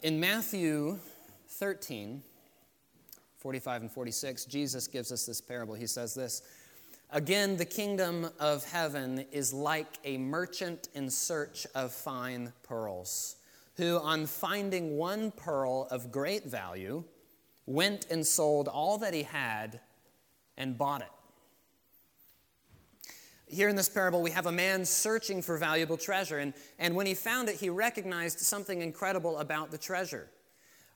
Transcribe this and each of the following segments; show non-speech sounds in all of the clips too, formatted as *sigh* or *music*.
In Matthew 13, 45 and 46, Jesus gives us this parable. He says this Again, the kingdom of heaven is like a merchant in search of fine pearls, who, on finding one pearl of great value, went and sold all that he had and bought it. Here in this parable, we have a man searching for valuable treasure, and, and when he found it, he recognized something incredible about the treasure.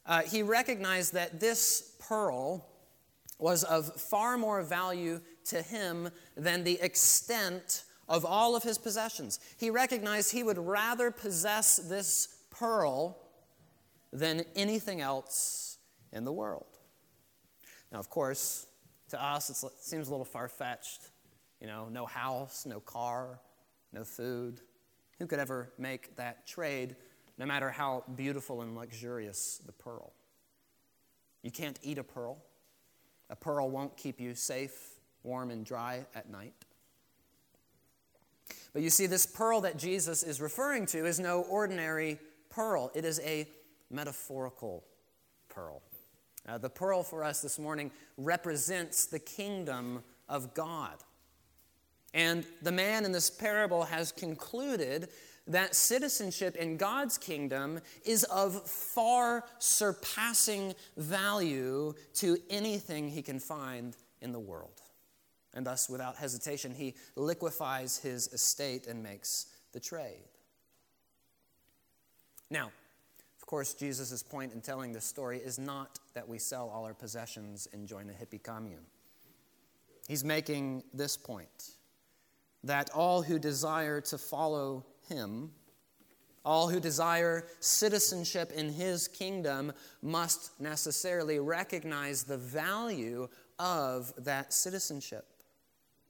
Uh, he recognized that this pearl was of far more value to him than the extent of all of his possessions. He recognized he would rather possess this pearl than anything else in the world. Now, of course, to us, it seems a little far fetched you know, no house, no car, no food. Who could ever make that trade, no matter how beautiful and luxurious the pearl? You can't eat a pearl. A pearl won't keep you safe, warm, and dry at night. But you see, this pearl that Jesus is referring to is no ordinary pearl, it is a metaphorical pearl. Uh, the pearl for us this morning represents the kingdom of God. And the man in this parable has concluded that citizenship in God's kingdom is of far surpassing value to anything he can find in the world. And thus, without hesitation, he liquefies his estate and makes the trade. Now, of course, Jesus' point in telling this story is not that we sell all our possessions and join a hippie commune. He's making this point that all who desire to follow him, all who desire citizenship in his kingdom, must necessarily recognize the value of that citizenship.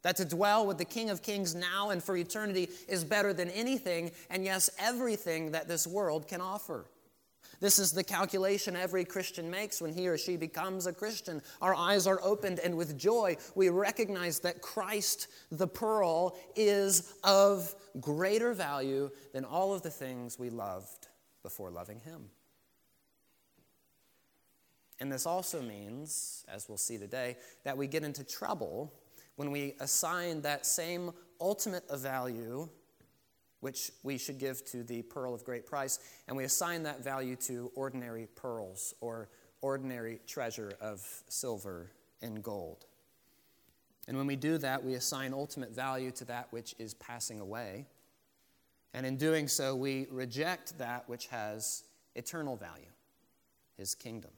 That to dwell with the King of Kings now and for eternity is better than anything, and yes, everything that this world can offer. This is the calculation every Christian makes when he or she becomes a Christian. Our eyes are opened, and with joy, we recognize that Christ, the pearl, is of greater value than all of the things we loved before loving him. And this also means, as we'll see today, that we get into trouble when we assign that same ultimate value which we should give to the pearl of great price, and we assign that value to ordinary pearls or ordinary treasure of silver and gold. And when we do that, we assign ultimate value to that which is passing away. And in doing so, we reject that which has eternal value, his kingdom.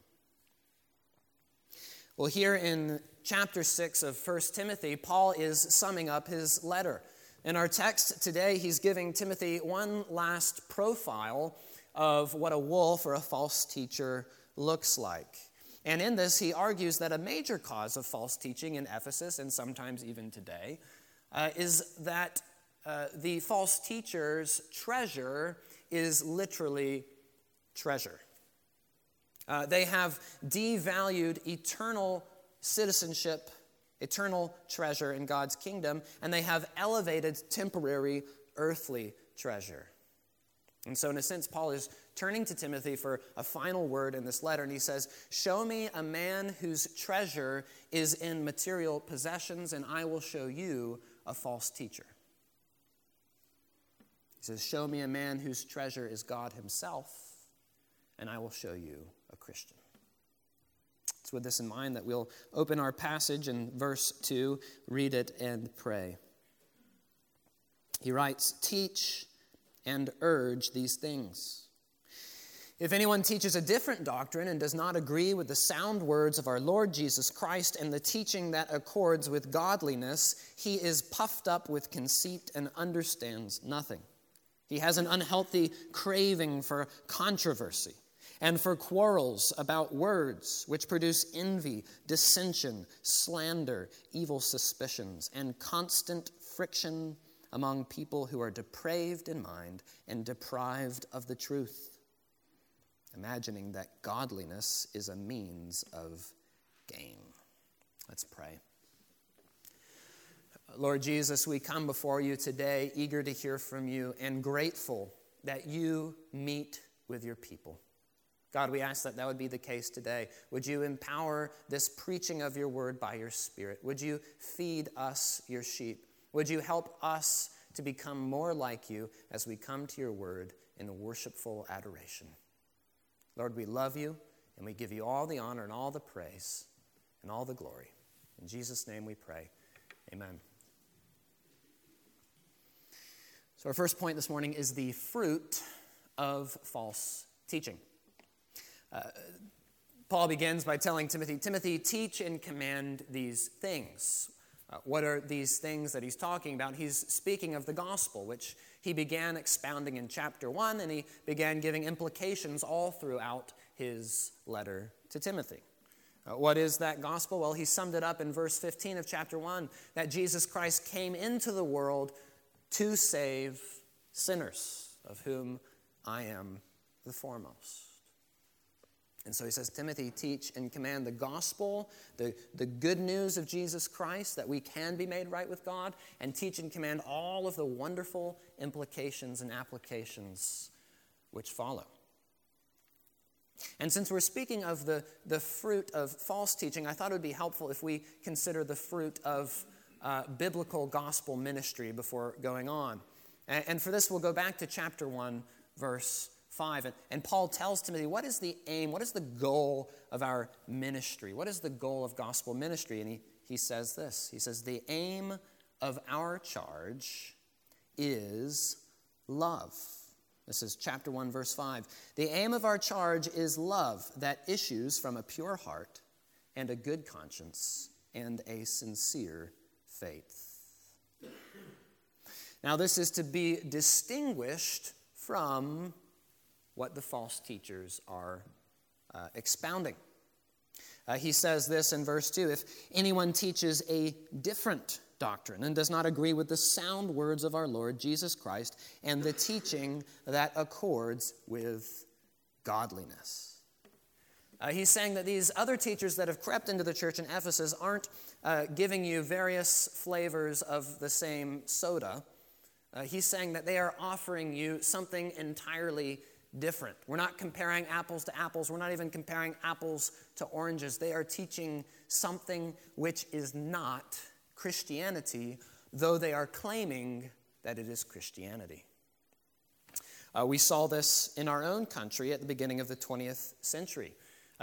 Well, here in chapter 6 of 1 Timothy, Paul is summing up his letter. In our text today, he's giving Timothy one last profile of what a wolf or a false teacher looks like. And in this, he argues that a major cause of false teaching in Ephesus, and sometimes even today, uh, is that uh, the false teacher's treasure is literally treasure. Uh, they have devalued eternal citizenship eternal treasure in God's kingdom, and they have elevated temporary earthly treasure. And so, in a sense, Paul is turning to Timothy for a final word in this letter, and he says, Show me a man whose treasure is in material possessions, and I will show you a false teacher. He says, Show me a man whose treasure is God Himself, and I will show you a Christian. It's with this in mind that we'll open our passage in verse 2, read it, and pray. He writes, Teach and urge these things. If anyone teaches a different doctrine and does not agree with the sound words of our Lord Jesus Christ and the teaching that accords with godliness, he is puffed up with conceit and understands nothing. He has an unhealthy craving for controversy and for quarrels about words, which produce envy, dissension, slander, evil suspicions, and constant friction among people who are depraved in mind and deprived of the truth, imagining that godliness is a means of gain. Let's pray. Lord Jesus, we come before you today eager to hear from you and grateful that you meet with your people. God, we ask that that would be the case today. Would you empower this preaching of your word by your Spirit? Would you feed us, your sheep? Would you help us to become more like you as we come to your word in worshipful adoration? Lord, we love you and we give you all the honor and all the praise and all the glory. In Jesus' name we pray. Amen. So, our first point this morning is the fruit of false teaching. Uh, Paul begins by telling Timothy, Timothy, teach and command these things. Uh, what are these things that he's talking about? He's speaking of the gospel, which he began expounding in chapter 1, and he began giving implications all throughout his letter to Timothy. Uh, what is that gospel? Well, he summed it up in verse 15 of chapter 1 that Jesus Christ came into the world to save sinners, of whom I am the foremost. And so he says, Timothy, teach and command the gospel, the, the good news of Jesus Christ, that we can be made right with God, and teach and command all of the wonderful implications and applications which follow. And since we're speaking of the, the fruit of false teaching, I thought it would be helpful if we consider the fruit of uh, biblical gospel ministry before going on. And, and for this, we'll go back to chapter 1, verse 5. And, and Paul tells Timothy, what is the aim, what is the goal of our ministry? What is the goal of gospel ministry? And he, he says this He says, the aim of our charge is love. This is chapter 1, verse 5. The aim of our charge is love that issues from a pure heart and a good conscience and a sincere faith. Now, this is to be distinguished from what the false teachers are uh, expounding. Uh, he says this in verse 2 If anyone teaches a different doctrine and does not agree with the sound words of our Lord Jesus Christ and the teaching that accords with godliness. Uh, he's saying that these other teachers that have crept into the church in Ephesus aren't uh, giving you various flavors of the same soda. Uh, he's saying that they are offering you something entirely different. We're not comparing apples to apples. We're not even comparing apples to oranges. They are teaching something which is not Christianity, though they are claiming that it is Christianity. Uh, we saw this in our own country at the beginning of the 20th century.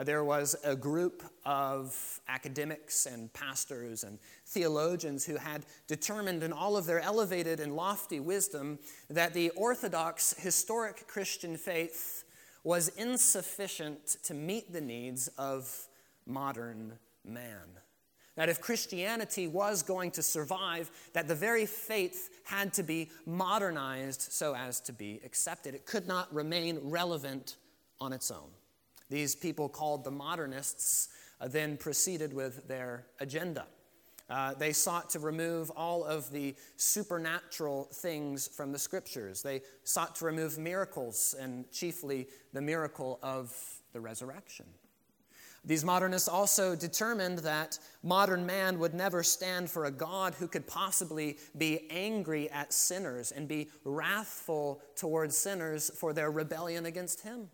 Uh, there was a group of academics and pastors and theologians who had determined in all of their elevated and lofty wisdom that the orthodox historic Christian faith was insufficient to meet the needs of modern man. That if Christianity was going to survive, that the very faith had to be modernized so as to be accepted. It could not remain relevant on its own. These people, called the modernists, uh, then proceeded with their agenda. Uh, they sought to remove all of the supernatural things from the scriptures. They sought to remove miracles, and chiefly the miracle of the resurrection. These modernists also determined that modern man would never stand for a God who could possibly be angry at sinners and be wrathful towards sinners for their rebellion against him.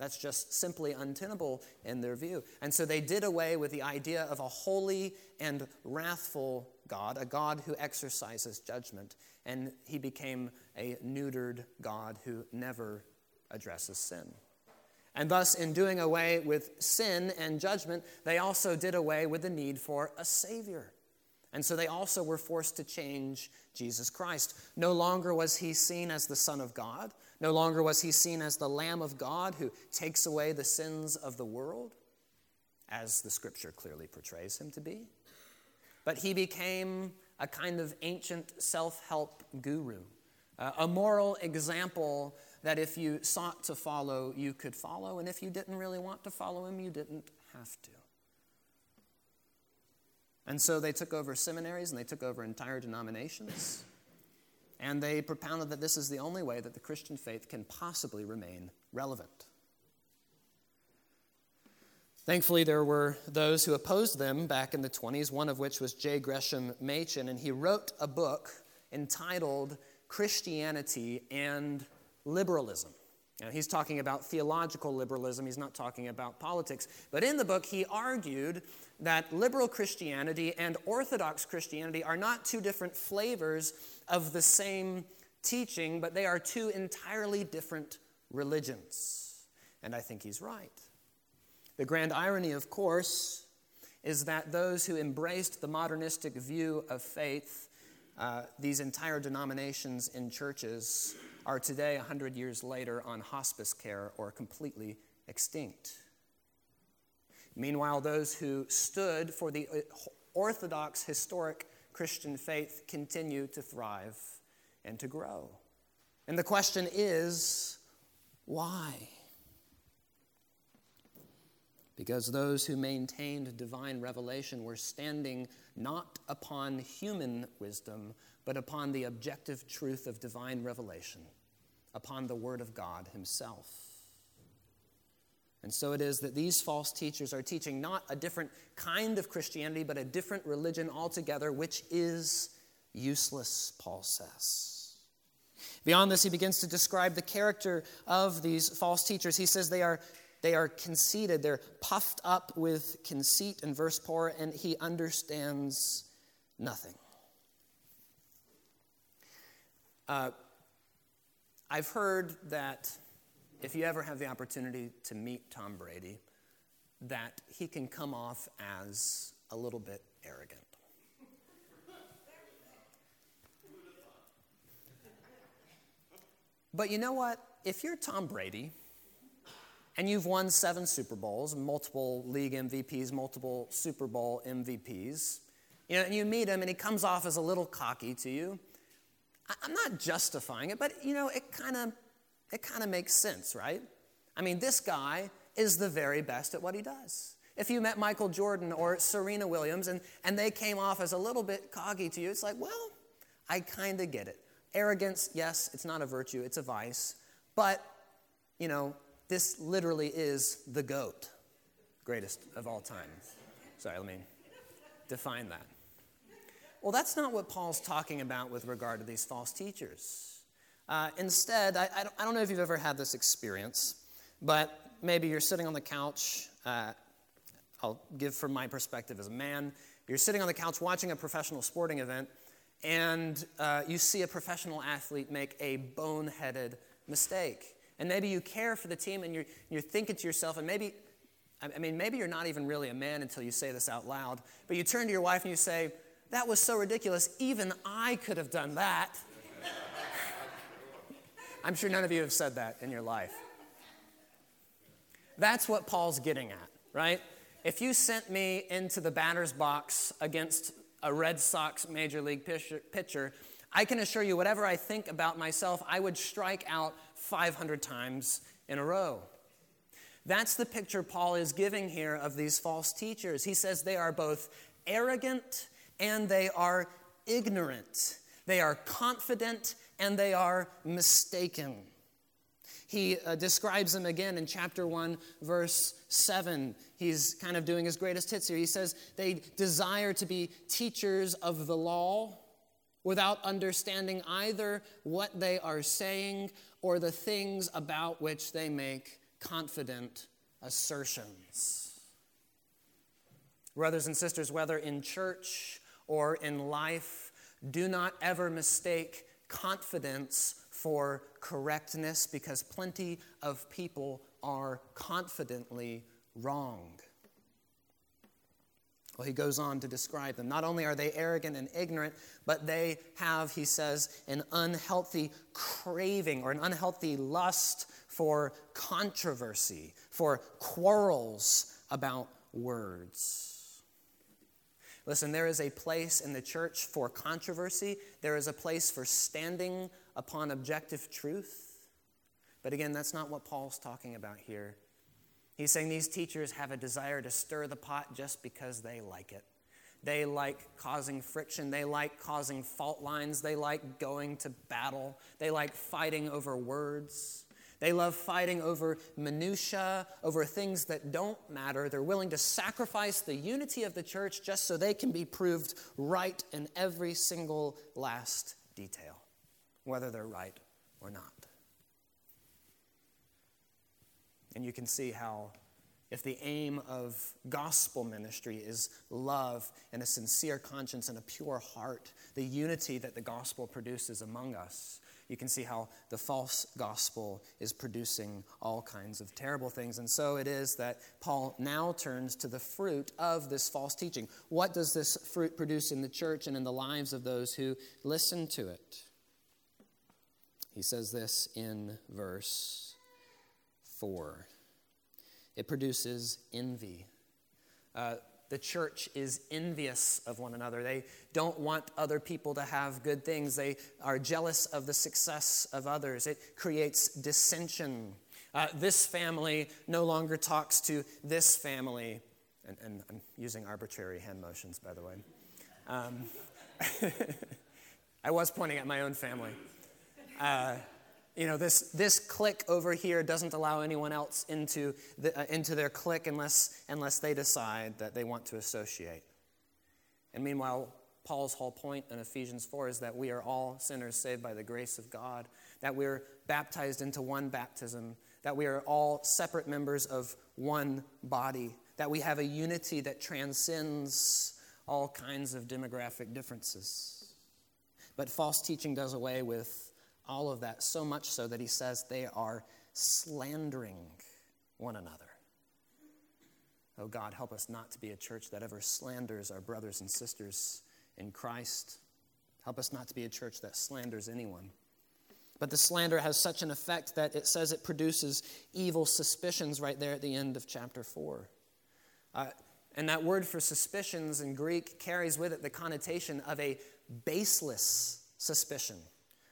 That's just simply untenable in their view. And so they did away with the idea of a holy and wrathful God, a God who exercises judgment, and he became a neutered God who never addresses sin. And thus, in doing away with sin and judgment, they also did away with the need for a Savior. And so they also were forced to change Jesus Christ. No longer was he seen as the Son of God. No longer was he seen as the Lamb of God who takes away the sins of the world, as the scripture clearly portrays him to be. But he became a kind of ancient self help guru, a moral example that if you sought to follow, you could follow, and if you didn't really want to follow him, you didn't have to. And so they took over seminaries and they took over entire denominations. And they propounded that this is the only way that the Christian faith can possibly remain relevant. Thankfully, there were those who opposed them back in the 20s, one of which was J. Gresham Machen, and he wrote a book entitled Christianity and Liberalism. Now, he's talking about theological liberalism, he's not talking about politics. But in the book, he argued that liberal Christianity and Orthodox Christianity are not two different flavors of the same teaching, but they are two entirely different religions. And I think he's right. The grand irony, of course, is that those who embraced the modernistic view of faith, uh, these entire denominations in churches, are today, 100 years later, on hospice care or completely extinct. Meanwhile, those who stood for the uh, orthodox historic Christian faith continue to thrive and to grow. And the question is why? Because those who maintained divine revelation were standing not upon human wisdom, but upon the objective truth of divine revelation, upon the Word of God Himself. And so it is that these false teachers are teaching not a different kind of Christianity, but a different religion altogether, which is useless, Paul says. Beyond this, he begins to describe the character of these false teachers. He says they are, they are conceited, they're puffed up with conceit in verse 4, and he understands nothing. Uh, I've heard that if you ever have the opportunity to meet Tom Brady, that he can come off as a little bit arrogant. But you know what? If you're Tom Brady and you've won seven Super Bowls, multiple league MVPs, multiple Super Bowl MVPs, you know, and you meet him and he comes off as a little cocky to you, I'm not justifying it, but you know, it kind of it kind of makes sense, right? I mean, this guy is the very best at what he does. If you met Michael Jordan or Serena Williams and, and they came off as a little bit coggy to you, it's like, well, I kind of get it. Arrogance, yes, it's not a virtue, it's a vice. But, you know, this literally is the GOAT, greatest of all time. Sorry, let me define that. Well, that's not what Paul's talking about with regard to these false teachers. Uh, instead, I, I, don't, I, don't, know if you've ever had this experience, but maybe you're sitting on the couch. Uh, I'll give from my perspective as a man. You're sitting on the couch watching a professional sporting event, and uh, you see a professional athlete make a boneheaded mistake. And maybe you care for the team, and you're, you're thinking to yourself, and maybe, I mean, maybe you're not even really a man until you say this out loud, but you turn to your wife and you say, that was so ridiculous. Even I could have done that. I'm sure none of you have said that in your life. That's what Paul's getting at, right? If you sent me into the batter's box against a Red Sox major league pitcher, I can assure you, whatever I think about myself, I would strike out 500 times in a row. That's the picture Paul is giving here of these false teachers. He says they are both arrogant and they are ignorant. They are confident and they are mistaken. He uh, describes them again in chapter 1, verse 7. He's kind of doing his greatest hits here. He says they desire to be teachers of the law without understanding either what they are saying or the things about which they make confident assertions. Brothers and sisters, whether in church or in life, do not ever mistake confidence for correctness because plenty of people are confidently wrong. Well, he goes on to describe them. Not only are they arrogant and ignorant, but they have, he says, an unhealthy craving or an unhealthy lust for controversy, for quarrels about words. Listen, there is a place in the church for controversy, there is a place for standing upon objective truth. But again, that's not what Paul's talking about here. He's saying these teachers have a desire to stir the pot just because they like it. They like causing friction. They like causing fault lines. They like going to battle. They like fighting over words. They love fighting over minutiae, over things that don't matter. They're willing to sacrifice the unity of the church just so they can be proved right in every single last detail, whether they're right or not. And you can see how, if the aim of gospel ministry is love and a sincere conscience and a pure heart, the unity that the gospel produces among us, you can see how the false gospel is producing all kinds of terrible things. And so it is that Paul now turns to the fruit of this false teaching. What does this fruit produce in the church and in the lives of those who listen to it? He says this in verse 4 it produces envy. Uh, the church is envious of one another. They don't want other people to have good things. They are jealous of the success of others. It creates dissension. Uh, this family no longer talks to this family. And, and I'm using arbitrary hand motions, by the way. Um, *laughs* I was pointing at my own family. Uh, you know, this, this clique over here doesn't allow anyone else into, the, uh, into their clique unless, unless they decide that they want to associate. And meanwhile, Paul's whole point in Ephesians 4 is that we are all sinners saved by the grace of God, that we're baptized into one baptism, that we are all separate members of one body, that we have a unity that transcends all kinds of demographic differences. But false teaching does away with all of that, so much so that he says they are slandering one another. Oh God, help us not to be a church that ever slanders our brothers and sisters in Christ. Help us not to be a church that slanders anyone. But the slander has such an effect that it says it produces evil suspicions right there at the end of chapter 4. Uh, and that word for suspicions in Greek carries with it the connotation of a baseless suspicion.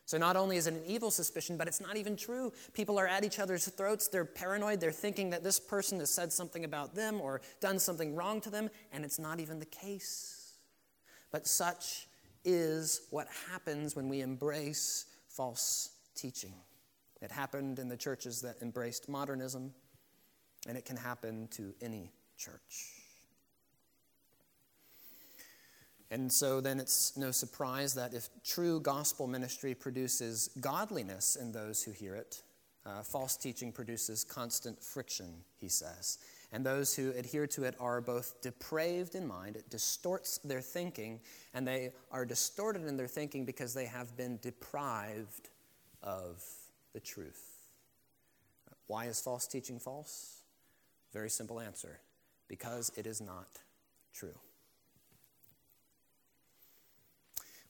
So not only is it an evil suspicion, but it's not even true. People are at each other's throats. They're paranoid. They're thinking that this person has said something about them or done something wrong to them, and it's not even the case. But such is what happens when we embrace false teaching. It happened in the churches that embraced modernism, and it can happen to any church. And so then it's no surprise that if true gospel ministry produces godliness in those who hear it, uh, false teaching produces constant friction, he says. And those who adhere to it are both depraved in mind, it distorts their thinking, and they are distorted in their thinking because they have been deprived of the truth. Why is false teaching false? Very simple answer because it is not true.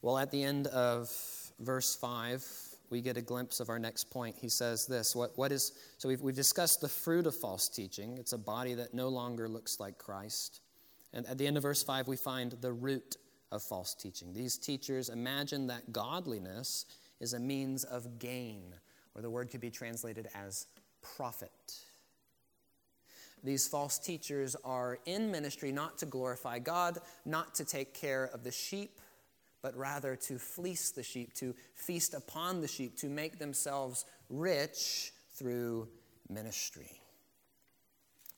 Well, at the end of verse 5, we get a glimpse of our next point. He says this what, what is, so we've, we've discussed the fruit of false teaching. It's a body that no longer looks like Christ. And at the end of verse 5, we find the root of false teaching. These teachers imagine that godliness is a means of gain, or the word could be translated as profit. These false teachers are in ministry not to glorify God, not to take care of the sheep but rather to fleece the sheep, to feast upon the sheep, to make themselves rich through ministry.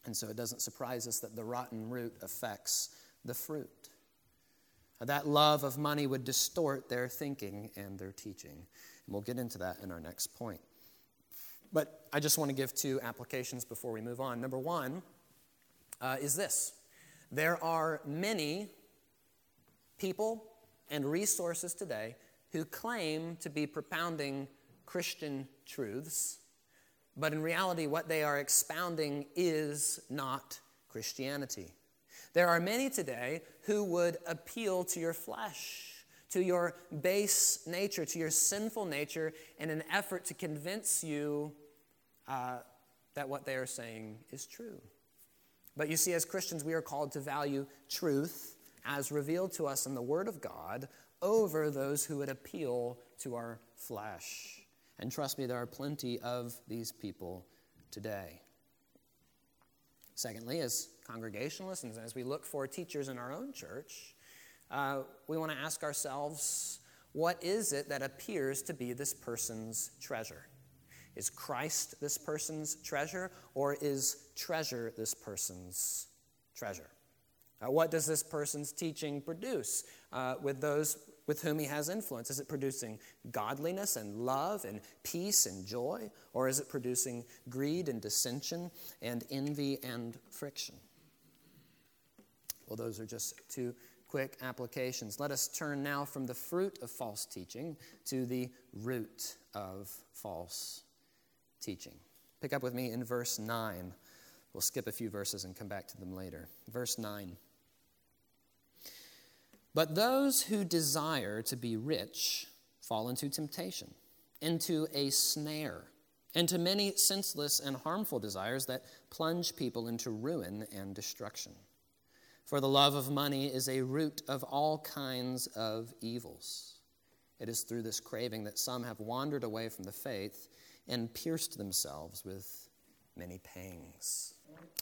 And so it doesn't surprise us that the rotten root affects the fruit. That love of money would distort their thinking and their teaching. And we'll get into that in our next point. But I just want to give two applications before we move on. Number one uh, is this there are many people and resources today who claim to be propounding Christian truths, but in reality, what they are expounding is not Christianity. There are many today who would appeal to your flesh, to your base nature, to your sinful nature, in an effort to convince you uh, that what they are saying is true. But you see, as Christians, we are called to value truth as revealed to us in the Word of God over those who would appeal to our flesh. And trust me, there are plenty of these people today. Secondly, as congregationalists and as we look for teachers in our own church, uh, we want to ask ourselves what is it that appears to be this person's treasure? Is Christ this person's treasure, or is treasure this person's treasure? Uh, what does this person's teaching produce uh, with those with whom he has influence? Is it producing godliness and love and peace and joy? Or is it producing greed and dissension and envy and friction? Well, those are just two quick applications. Let us turn now from the fruit of false teaching to the root of false teaching. Pick up with me in verse 9. We'll skip a few verses and come back to them later. Verse 9. But those who desire to be rich fall into temptation, into a snare, into many senseless and harmful desires that plunge people into ruin and destruction. For the love of money is a root of all kinds of evils. It is through this craving that some have wandered away from the faith and pierced themselves with many pangs.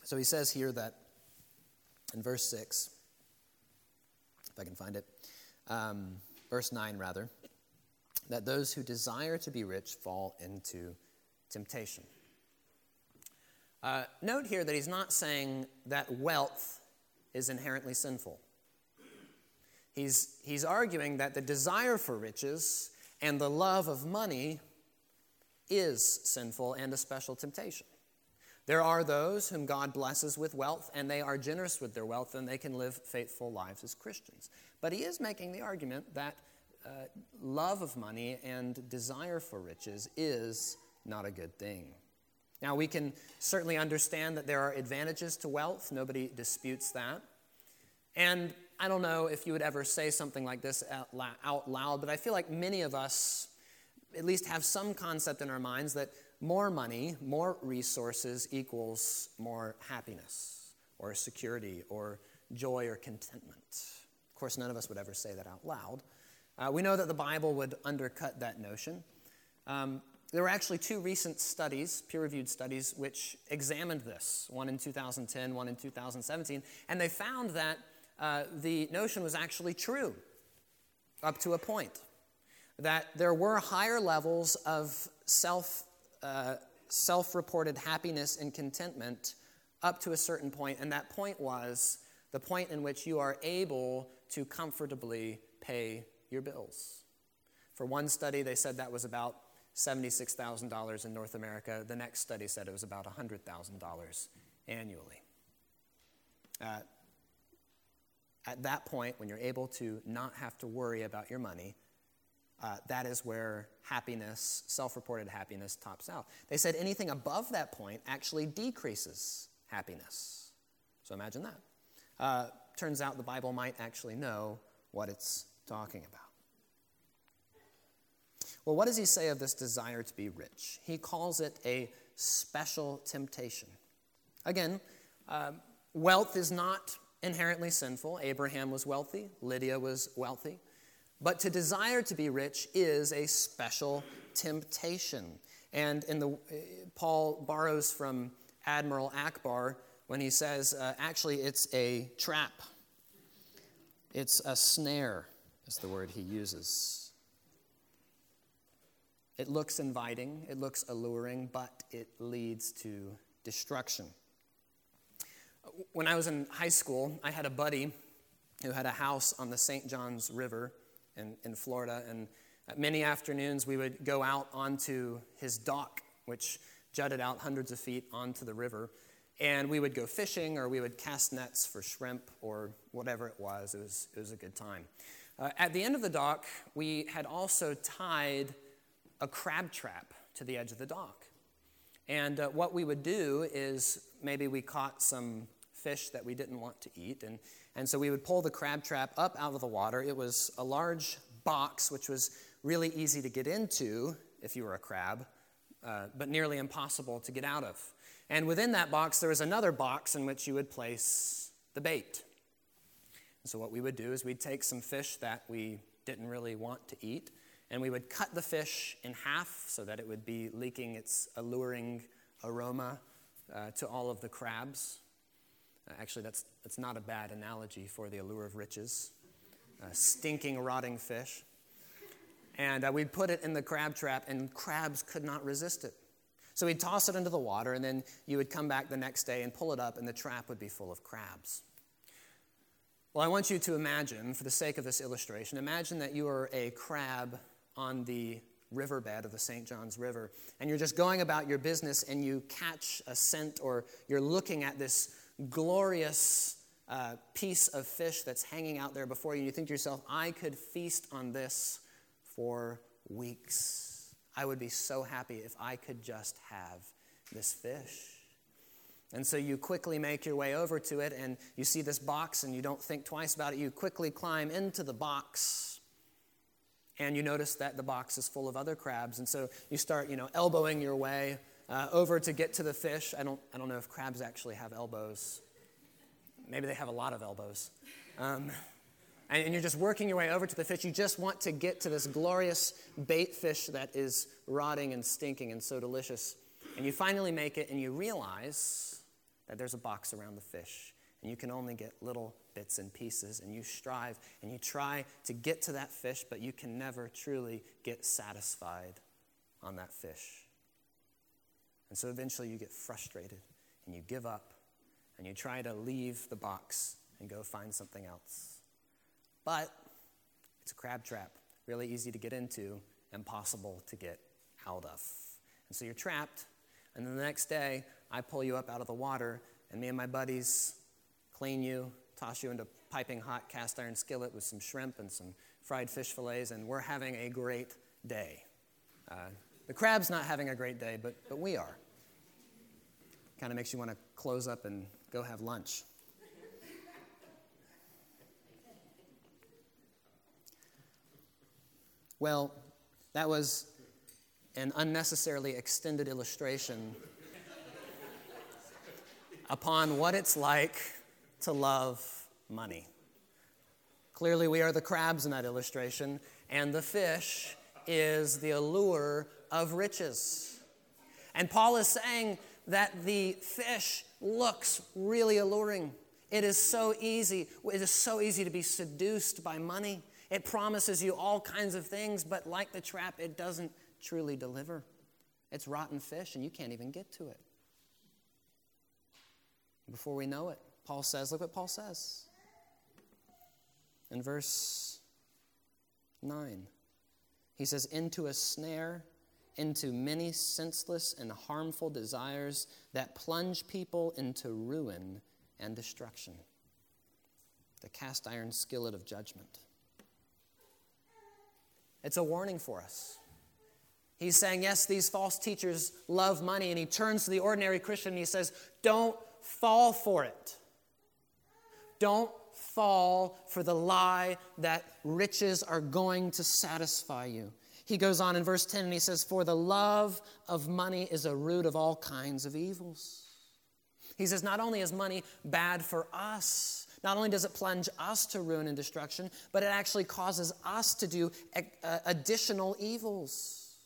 So he says here that in verse 6, if I can find it, um, verse 9 rather, that those who desire to be rich fall into temptation. Uh, note here that he's not saying that wealth is inherently sinful. He's, he's arguing that the desire for riches and the love of money is sinful and a special temptation. There are those whom God blesses with wealth, and they are generous with their wealth, and they can live faithful lives as Christians. But he is making the argument that uh, love of money and desire for riches is not a good thing. Now, we can certainly understand that there are advantages to wealth, nobody disputes that. And I don't know if you would ever say something like this out loud, but I feel like many of us at least have some concept in our minds that more money, more resources equals more happiness or security or joy or contentment. Of course, none of us would ever say that out loud. Uh, we know that the Bible would undercut that notion. Um, there were actually two recent studies, peer reviewed studies, which examined this one in 2010, one in 2017, and they found that uh, the notion was actually true up to a point. That there were higher levels of self uh, self reported happiness and contentment up to a certain point, and that point was the point in which you are able to comfortably pay your bills. For one study, they said that was about $76,000 in North America. The next study said it was about $100,000 annually. Uh, at that point, when you're able to not have to worry about your money, uh, that is where happiness, self reported happiness, tops out. They said anything above that point actually decreases happiness. So imagine that. Uh, turns out the Bible might actually know what it's talking about. Well, what does he say of this desire to be rich? He calls it a special temptation. Again, uh, wealth is not inherently sinful. Abraham was wealthy, Lydia was wealthy. But to desire to be rich is a special temptation. And in the, Paul borrows from Admiral Ackbar when he says, uh, actually, it's a trap. It's a snare, is the word he uses. It looks inviting, it looks alluring, but it leads to destruction. When I was in high school, I had a buddy who had a house on the St. Johns River in, in Florida. And many afternoons, we would go out onto his dock, which jutted out hundreds of feet onto the river. And we would go fishing or we would cast nets for shrimp or whatever it was. It was, it was a good time. Uh, at the end of the dock, we had also tied a crab trap to the edge of the dock. And uh, what we would do is maybe we caught some fish that we didn't want to eat, and and so we would pull the crab trap up out of the water. It was a large box, which was really easy to get into if you were a crab, uh, but nearly impossible to get out of. And within that box, there was another box in which you would place the bait. And so what we would do is we'd take some fish that we didn't really want to eat, and we would cut the fish in half so that it would be leaking its alluring aroma uh, to all of the crabs. Actually, that's, that's not a bad analogy for the allure of riches. Stinking, rotting fish. And uh, we'd put it in the crab trap, and crabs could not resist it. So we'd toss it into the water, and then you would come back the next day and pull it up, and the trap would be full of crabs. Well, I want you to imagine, for the sake of this illustration, imagine that you are a crab on the riverbed of the St. Johns River, and you're just going about your business and you catch a scent or you're looking at this glorious uh, piece of fish that's hanging out there before you, you think to yourself, I could feast on this for weeks. I would be so happy if I could just have this fish. And so you quickly make your way over to it and you see this box and you don't think twice about it. You quickly climb into the box and you notice that the box is full of other crabs. And so you start, you know, elbowing your way uh, over to get to the fish. I don't, I don't know if crabs actually have elbows. Maybe they have a lot of elbows. Um, and, and you're just working your way over to the fish. You just want to get to this glorious bait fish that is rotting and stinking and so delicious. And you finally make it and you realize that there's a box around the fish, and you can only get little bits and pieces, and you strive and you try to get to that fish, but you can never truly get satisfied on that fish. And so eventually you get frustrated and you give up and you try to leave the box and go find something else. But it's a crab trap, really easy to get into, impossible to get out of. And so you're trapped, and then the next day, I pull you up out of the water, and me and my buddies clean you, toss you into piping hot cast iron skillet with some shrimp and some fried fish fillets, and we're having a great day. Uh, the crab's not having a great day, but, but we are. Kind of makes you want to close up and go have lunch. Well, that was an unnecessarily extended illustration upon what it's like to love money. Clearly, we are the crabs in that illustration, and the fish is the allure of riches. And Paul is saying that the fish looks really alluring. It is so easy. It is so easy to be seduced by money. It promises you all kinds of things, but like the trap, it doesn't truly deliver. It's rotten fish, and you can't even get to it. Before we know it, Paul says, look what Paul says in verse 9. He says, Into a snare, into many senseless and harmful desires that plunge people into ruin and destruction. The cast iron skillet of judgment. It's a warning for us. He's saying, yes, these false teachers love money. And he turns to the ordinary Christian and he says, don't fall for it. Don't fall for the lie that riches are going to satisfy you. He goes on in verse 10 and he says, For the love of money is a root of all kinds of evils. He says, Not only is money bad for us, not only does it plunge us to ruin and destruction, but it actually causes us to do additional evils.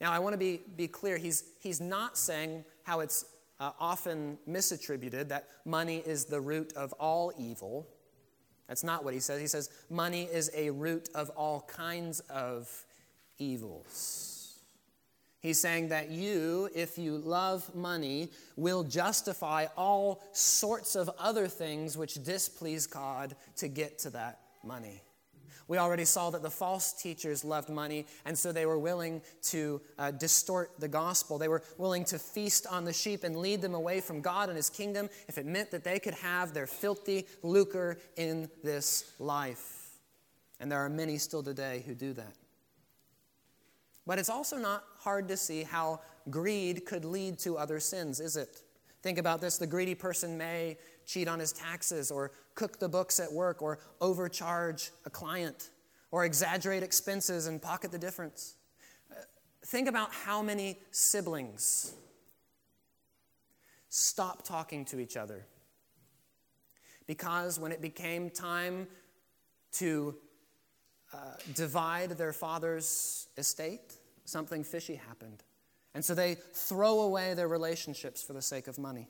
Now, I want to be, be clear. He's, he's not saying how it's uh, often misattributed that money is the root of all evil. That's not what he says. He says money is a root of all kinds of evils. He's saying that you, if you love money, will justify all sorts of other things which displease God to get to that money. We already saw that the false teachers loved money, and so they were willing to uh, distort the gospel. They were willing to feast on the sheep and lead them away from God and his kingdom if it meant that they could have their filthy lucre in this life. And there are many still today who do that. But it's also not hard to see how greed could lead to other sins, is it? Think about this the greedy person may cheat on his taxes or cook the books at work or overcharge a client or exaggerate expenses and pocket the difference. Think about how many siblings stop talking to each other because when it became time to uh, divide their father's estate, something fishy happened. And so they throw away their relationships for the sake of money.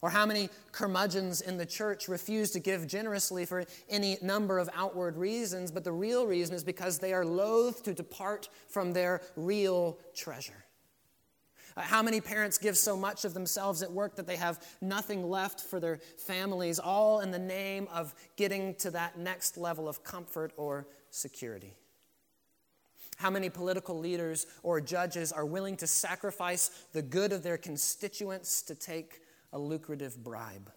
Or how many curmudgeons in the church refuse to give generously for any number of outward reasons, but the real reason is because they are loath to depart from their real treasure. Uh, how many parents give so much of themselves at work that they have nothing left for their families, all in the name of getting to that next level of comfort or security? How many political leaders or judges are willing to sacrifice the good of their constituents to take a lucrative bribe?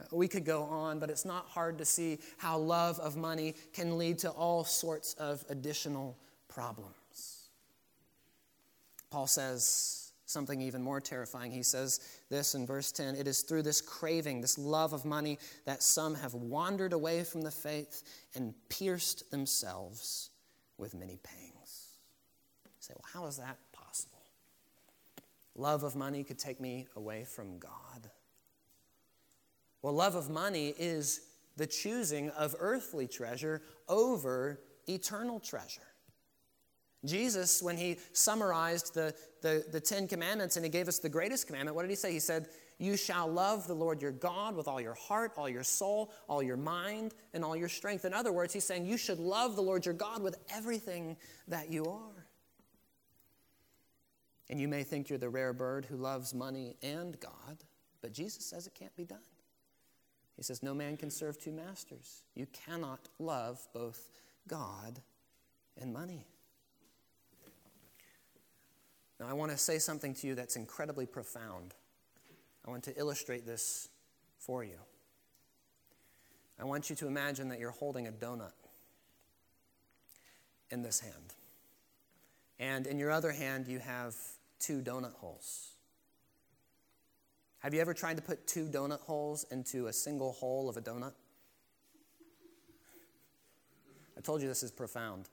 Uh, we could go on, but it's not hard to see how love of money can lead to all sorts of additional problems. Paul says something even more terrifying. He says this in verse 10 It is through this craving, this love of money, that some have wandered away from the faith and pierced themselves with many pangs. You say, well, how is that? Love of money could take me away from God. Well, love of money is the choosing of earthly treasure over eternal treasure. Jesus, when he summarized the, the, the, Ten Commandments and he gave us the greatest commandment, what did he say? He said, You shall love the Lord your God with all your heart, all your soul, all your mind, and all your strength. In other words, he's saying you should love the Lord your God with everything that you are. And you may think you're the rare bird who loves money and God, but Jesus says it can't be done. He says, No man can serve two masters. You cannot love both God and money. Now, I want to say something to you that's incredibly profound. I want to illustrate this for you. I want you to imagine that you're holding a donut in this hand. And in your other hand, you have two donut holes. Have you ever tried to put two donut holes into a single hole of a donut? I told you this is profound.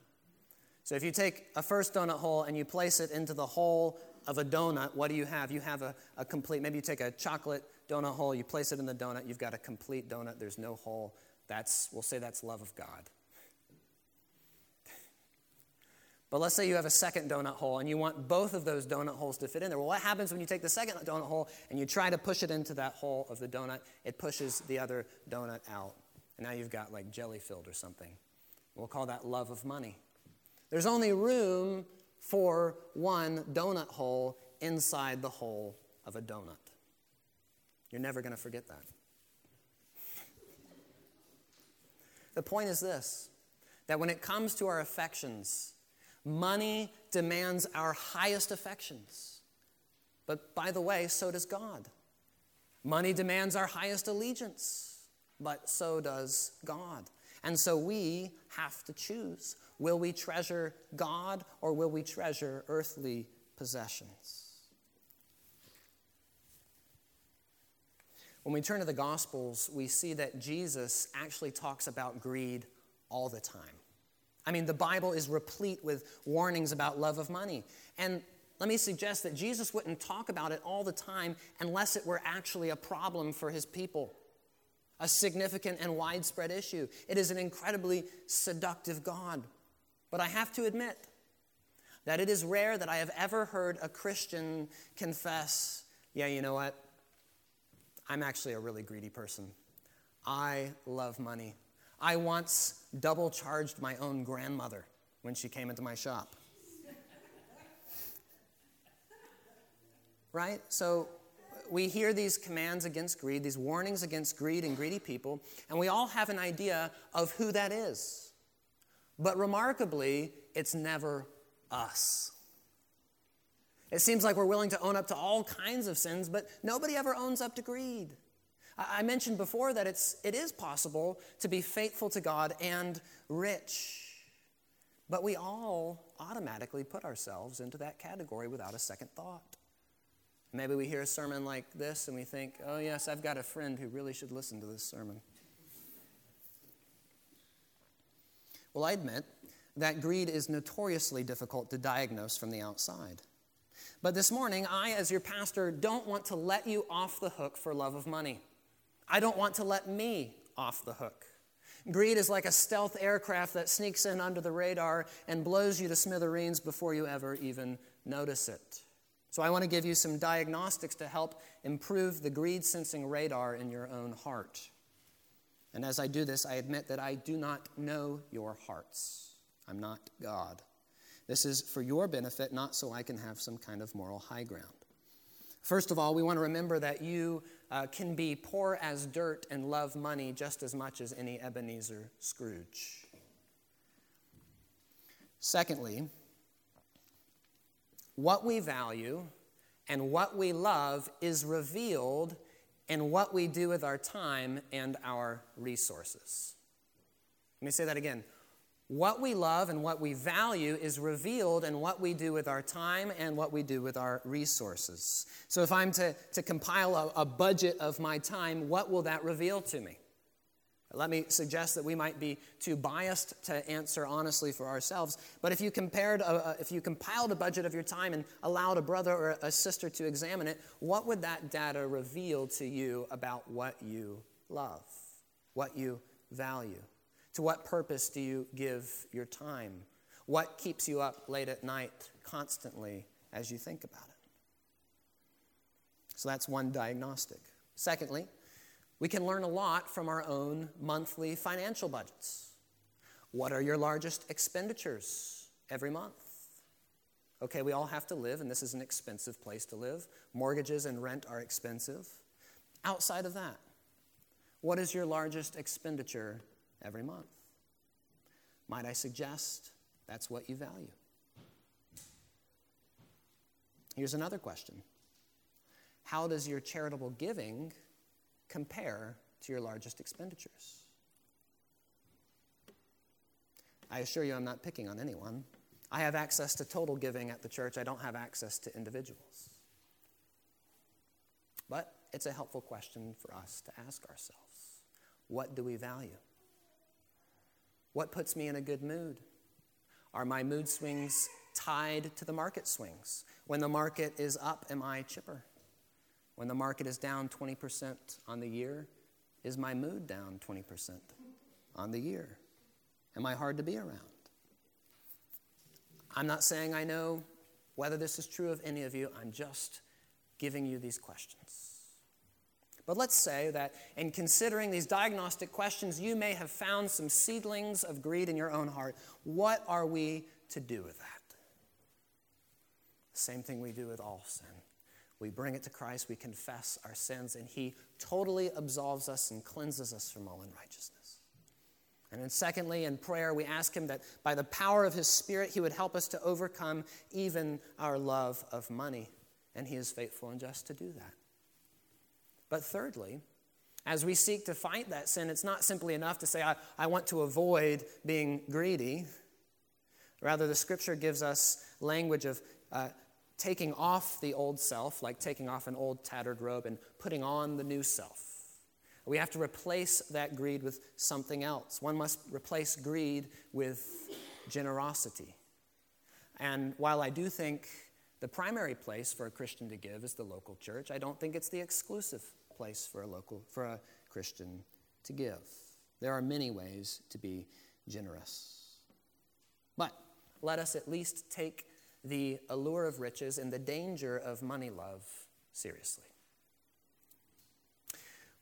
So if you take a first donut hole and you place it into the hole of a donut, what do you have? You have a, a complete, maybe you take a chocolate donut hole, you place it in the donut, you've got a complete donut, there's no hole. That's, we'll say that's love of God. But let's say you have a second donut hole and you want both of those donut holes to fit in there. Well, what happens when you take the second donut hole and you try to push it into that hole of the donut? It pushes the other donut out. And now you've got like jelly filled or something. We'll call that love of money. There's only room for one donut hole inside the hole of a donut. You're never going to forget that. *laughs* The point is this that when it comes to our affections, money demands our highest affections. But by the way, so does God. Money demands our highest allegiance, but so does God. And so we have to choose will we treasure God or will we treasure earthly possessions? When we turn to the Gospels, we see that Jesus actually talks about greed all the time. I mean, the Bible is replete with warnings about love of money. And let me suggest that Jesus wouldn't talk about it all the time unless it were actually a problem for his people a significant and widespread issue. It is an incredibly seductive God. But I have to admit that it is rare that I have ever heard a Christian confess, yeah, you know what? I'm actually a really greedy person. I love money. I once double charged my own grandmother when she came into my shop. right? So we hear these commands against greed, these warnings against greed and greedy people, and we all have an idea of who that is. But remarkably, it's never us. It seems like we're willing to own up to all kinds of sins, but nobody ever owns up to greed. I mentioned before that it's, it is possible to be faithful to God and rich, but we all automatically put ourselves into that category without a second thought. Maybe we hear a sermon like this and we think, oh, yes, I've got a friend who really should listen to this sermon. Well, I admit that greed is notoriously difficult to diagnose from the outside. But this morning, I, as your pastor, don't want to let you off the hook for love of money. I don't want to let me off the hook. Greed is like a stealth aircraft that sneaks in under the radar and blows you to smithereens before you ever even notice it. So, I want to give you some diagnostics to help improve the greed sensing radar in your own heart. And as I do this, I admit that I do not know your hearts. I'm not God. This is for your benefit, not so I can have some kind of moral high ground. First of all, we want to remember that you uh, can be poor as dirt and love money just as much as any Ebenezer Scrooge. Secondly, what we value and what we love is revealed in what we do with our time and our resources. Let me say that again. What we love and what we value is revealed in what we do with our time and what we do with our resources. So, if I'm to, to compile a, a budget of my time, what will that reveal to me? Let me suggest that we might be too biased to answer honestly for ourselves. But if you compared, a, if you compiled a budget of your time and allowed a brother or a sister to examine it, what would that data reveal to you about what you love, what you value? To what purpose do you give your time? What keeps you up late at night constantly as you think about it? So that's one diagnostic. Secondly, we can learn a lot from our own monthly financial budgets. What are your largest expenditures every month? Okay, we all have to live, and this is an expensive place to live. Mortgages and rent are expensive. Outside of that, what is your largest expenditure every month? Might I suggest that's what you value? Here's another question How does your charitable giving compare to your largest expenditures. I assure you, I'm not picking on anyone. I have access to total giving at the church, I don't have access to individuals. But it's a helpful question for us to ask ourselves what do we value? What puts me in a good mood? Are my mood swings tied to the market swings? When the market is up, am I chipper? When the market is down 20% on the year, is my mood down 20% on the year? Am I hard to be around? I'm not saying I know whether this is true of any of you, I'm just giving you these questions. But let's say that in considering these diagnostic questions, you may have found some seedlings of greed in your own heart. What are we to do with that? Same thing we do with all sin. We bring it to Christ, we confess our sins, and He totally absolves us and cleanses us from all unrighteousness. And then, secondly, in prayer, we ask Him that by the power of His Spirit, He would help us to overcome even our love of money. And He is faithful and just to do that. But thirdly, as we seek to fight that sin, it's not simply enough to say, I, I want to avoid being greedy. Rather, the scripture gives us language of uh, taking off the old self, like taking off an old tattered robe, and putting on the new self. We have to replace that greed with something else. One must replace greed with generosity. And while I do think the primary place for a Christian to give is the local church, I don't think it's the exclusive place for a local for a Christian to give. There are many ways to be generous. But let us at least take the allure of riches and the danger of money love seriously.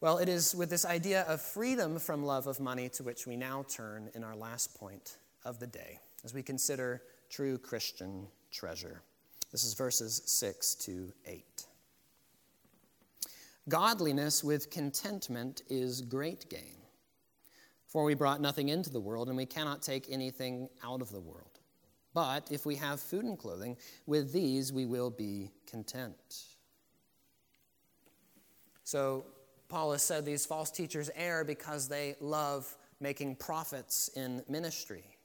Well, it is with this idea of freedom from love of money to which we now turn in our last point of the day as we consider true Christian treasure. This is verses 6 to 8. Godliness with contentment is great gain. For we brought nothing into the world, and we cannot take anything out of the world. But if we have food and clothing, with these we will be content. So, Paul has said these false teachers err because they love making profits in ministry.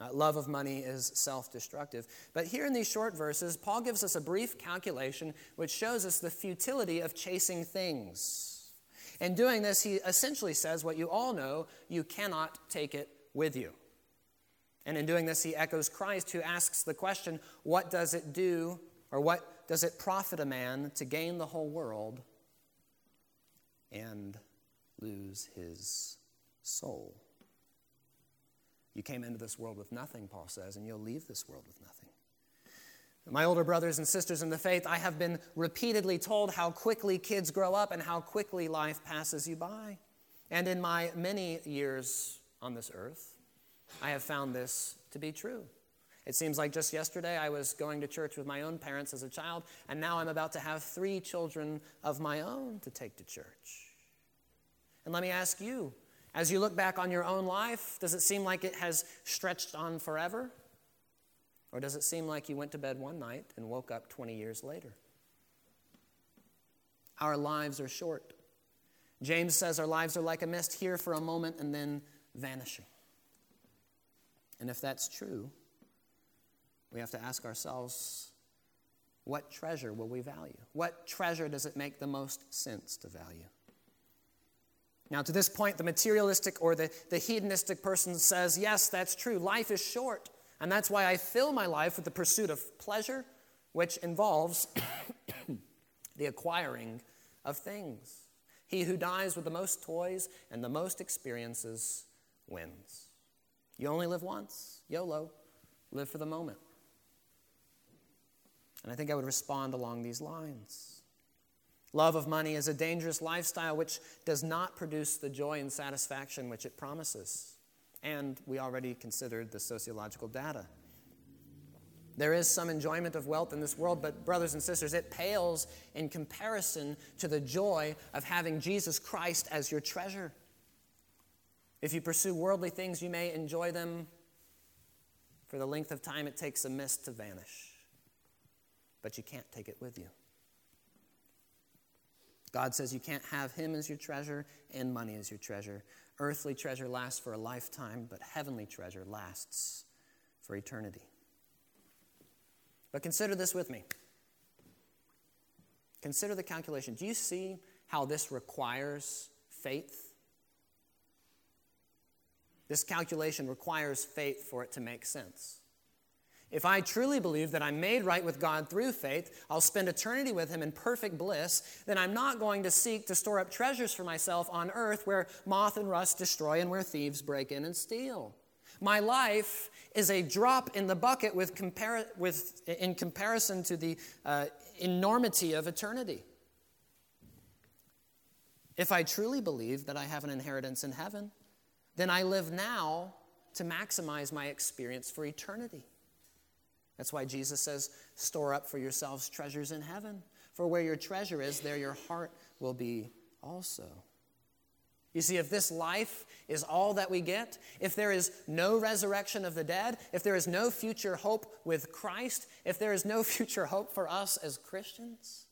Uh, love of money is self destructive. But here in these short verses, Paul gives us a brief calculation which shows us the futility of chasing things. In doing this, he essentially says what you all know you cannot take it with you. And in doing this, he echoes Christ, who asks the question what does it do, or what does it profit a man to gain the whole world and lose his soul? You came into this world with nothing, Paul says, and you'll leave this world with nothing. My older brothers and sisters in the faith, I have been repeatedly told how quickly kids grow up and how quickly life passes you by. And in my many years on this earth, I have found this to be true. It seems like just yesterday I was going to church with my own parents as a child, and now I'm about to have three children of my own to take to church. And let me ask you, as you look back on your own life, does it seem like it has stretched on forever? Or does it seem like you went to bed one night and woke up 20 years later? Our lives are short. James says our lives are like a mist here for a moment and then vanishing. And if that's true, we have to ask ourselves what treasure will we value? What treasure does it make the most sense to value? Now, to this point, the materialistic or the, the hedonistic person says, Yes, that's true. Life is short. And that's why I fill my life with the pursuit of pleasure, which involves *coughs* the acquiring of things. He who dies with the most toys and the most experiences wins. You only live once. YOLO. Live for the moment. And I think I would respond along these lines. Love of money is a dangerous lifestyle which does not produce the joy and satisfaction which it promises. And we already considered the sociological data. There is some enjoyment of wealth in this world, but, brothers and sisters, it pales in comparison to the joy of having Jesus Christ as your treasure. If you pursue worldly things, you may enjoy them for the length of time it takes a mist to vanish, but you can't take it with you. God says you can't have Him as your treasure and money as your treasure. Earthly treasure lasts for a lifetime, but heavenly treasure lasts for eternity. But consider this with me. Consider the calculation. Do you see how this requires faith? This calculation requires faith for it to make sense. If I truly believe that I'm made right with God through faith, I'll spend eternity with Him in perfect bliss, then I'm not going to seek to store up treasures for myself on earth where moth and rust destroy and where thieves break in and steal. My life is a drop in the bucket with compar- with, in comparison to the uh, enormity of eternity. If I truly believe that I have an inheritance in heaven, then I live now to maximize my experience for eternity. That's why Jesus says, Store up for yourselves treasures in heaven. For where your treasure is, there your heart will be also. You see, if this life is all that we get, if there is no resurrection of the dead, if there is no future hope with Christ, if there is no *laughs* future hope for us as Christians,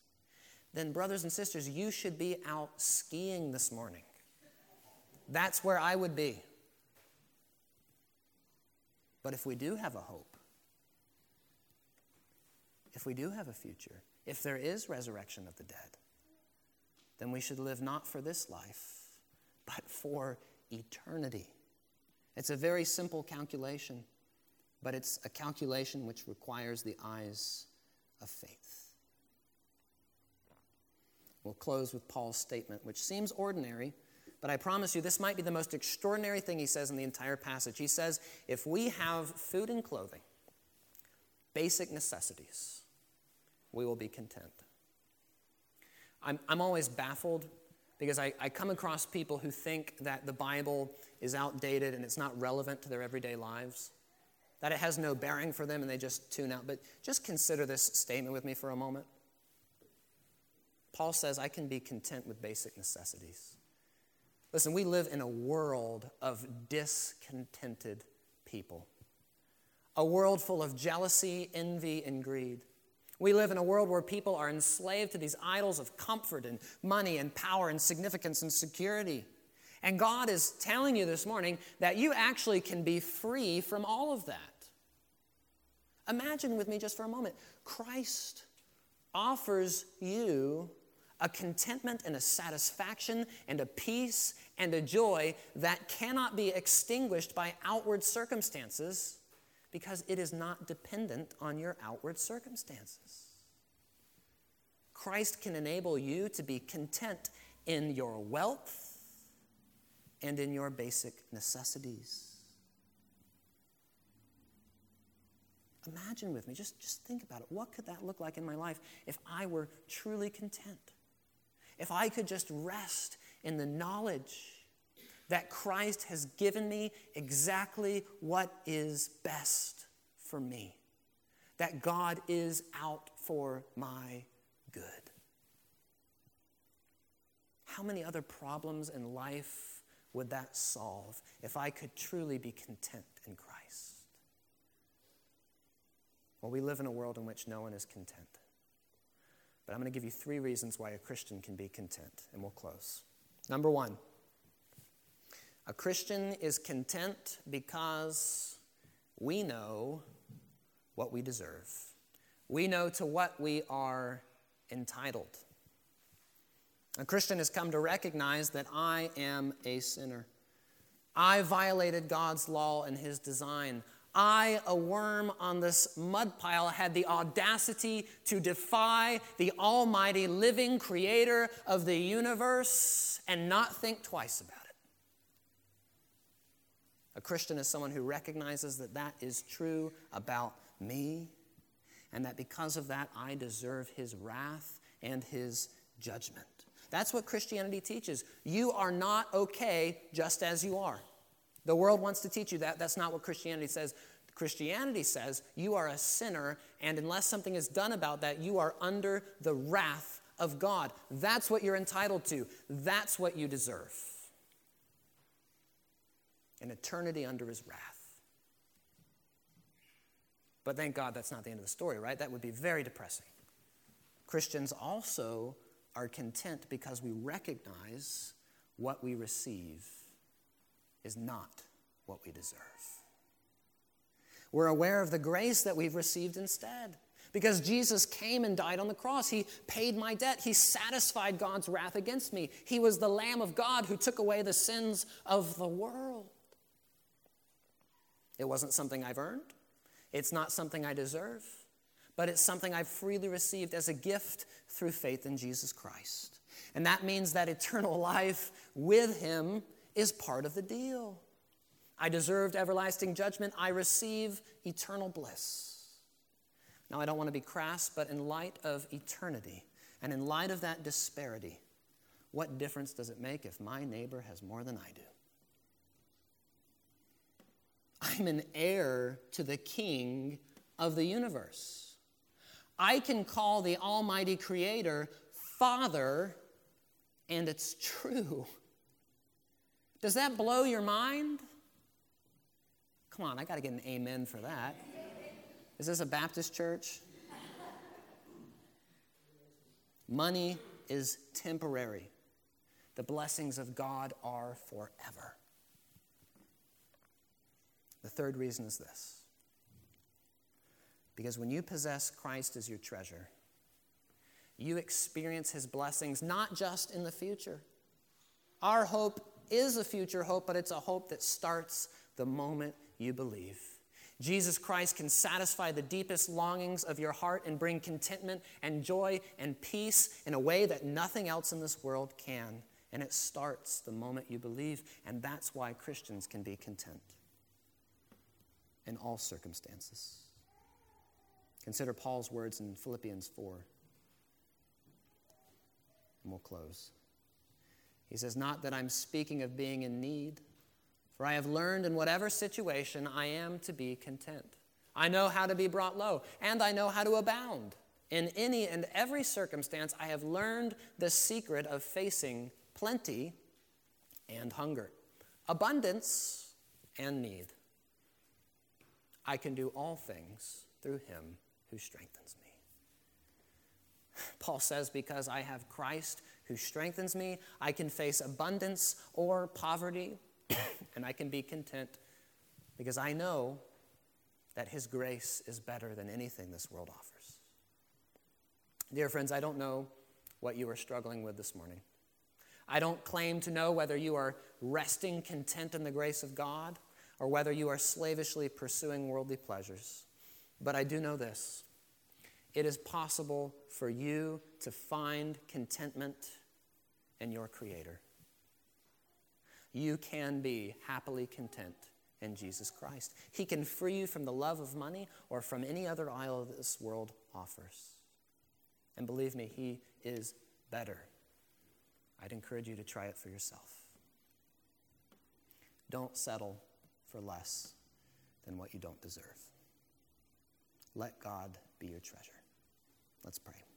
then, brothers and sisters, you should be out skiing this morning. That's where I would be. But if we do have a hope, if we do have a future, if there is resurrection of the dead, then we should live not for this life, but for eternity. It's a very simple calculation, but it's a calculation which requires the eyes of faith. We'll close with Paul's statement, which seems ordinary, but I promise you this might be the most extraordinary thing he says in the entire passage. He says, If we have food and clothing, basic necessities, we will be content. I'm, I'm always baffled because I, I come across people who think that the Bible is outdated and it's not relevant to their everyday lives, that it has no bearing for them and they just tune out. But just consider this statement with me for a moment. Paul says, I can be content with basic necessities. Listen, we live in a world of discontented people, a world full of jealousy, envy, and greed. We live in a world where people are enslaved to these idols of comfort and money and power and significance and security. And God is telling you this morning that you actually can be free from all of that. Imagine with me just for a moment Christ offers you a contentment and a satisfaction and a peace and a joy that cannot be extinguished by outward circumstances because it is not dependent on your outward circumstances. Christ can enable you to be content in your wealth and in your basic necessities. Imagine with me, just, just think about it. What could that look like in my life if I were truly content? If I could just rest in the knowledge that Christ has given me exactly what is best for me, that God is out for my good. How many other problems in life would that solve if I could truly be content in Christ? Well, we live in a world in which no one is content. But I'm going to give you three reasons why a Christian can be content, and we'll close. Number one, a Christian is content because we know what we deserve. We know to what we are entitled. A Christian has come to recognize that I am a sinner. I violated God's law and his design. I, a worm on this mud pile, had the audacity to defy the almighty living creator of the universe and not think twice about it. Christian is someone who recognizes that that is true about me and that because of that I deserve his wrath and his judgment. That's what Christianity teaches. You are not okay just as you are. The world wants to teach you that. That's not what Christianity says. Christianity says you are a sinner, and unless something is done about that, you are under the wrath of God. That's what you're entitled to, that's what you deserve. An eternity under his wrath. But thank God that's not the end of the story, right? That would be very depressing. Christians also are content because we recognize what we receive is not what we deserve. We're aware of the grace that we've received instead. Because Jesus came and died on the cross. He paid my debt. He satisfied God's wrath against me. He was the Lamb of God who took away the sins of the world. It wasn't something I've earned, it's not something I deserve, but it's something I've freely received as a gift through faith in Jesus Christ. And that means that eternal *laughs* life with Him is part of the deal. I deserved everlasting judgment. I receive eternal bliss. Now, I don't want to be crass, but in light of eternity and in light of that disparity, what difference does it make if my neighbor has more than I do? I'm an heir to the King of the universe. I can call the Almighty Creator Father, and it's true. Does that blow your mind? Come on, I got to get an amen for that. Is this a Baptist church? Money is temporary. The blessings of God are forever. The third reason is this because when you possess Christ as your treasure, you experience his blessings not just in the future. Our hope is a future hope, but it's a hope that starts the moment you believe. Jesus Christ can satisfy the deepest longings of your heart and bring contentment and joy and peace in a way that nothing else in this world can. And it starts the moment you believe, and that's why Christians can be content in all circumstances. Consider Paul's words in Philippians 4, and we'll close. He says, Not that I'm speaking of being in need for I have learned in whatever situation I am to be content. I know how to be brought low, and I know how to abound. In any and every circumstance, I have learned the secret of facing plenty and hunger, abundance and need. I can do all things through him who strengthens me. *sighs* Paul says, Because I have Christ who strengthens me, I can face abundance or poverty *coughs* and I can be content because I know that His grace is better than anything this world offers. Dear friends, I don't know what you are struggling with this morning. I don't claim to know whether you are resting content in the grace of God or whether you are slavishly pursuing worldly pleasures. But I do know this it is possible for you to find contentment in your Creator you can be happily content in Jesus Christ. He can free you from the love of money or from any other idol this world offers. And believe me, He is better. I'd encourage you to try it for yourself. Don't settle for less than what you don't deserve. Let God be your treasure. Let's pray.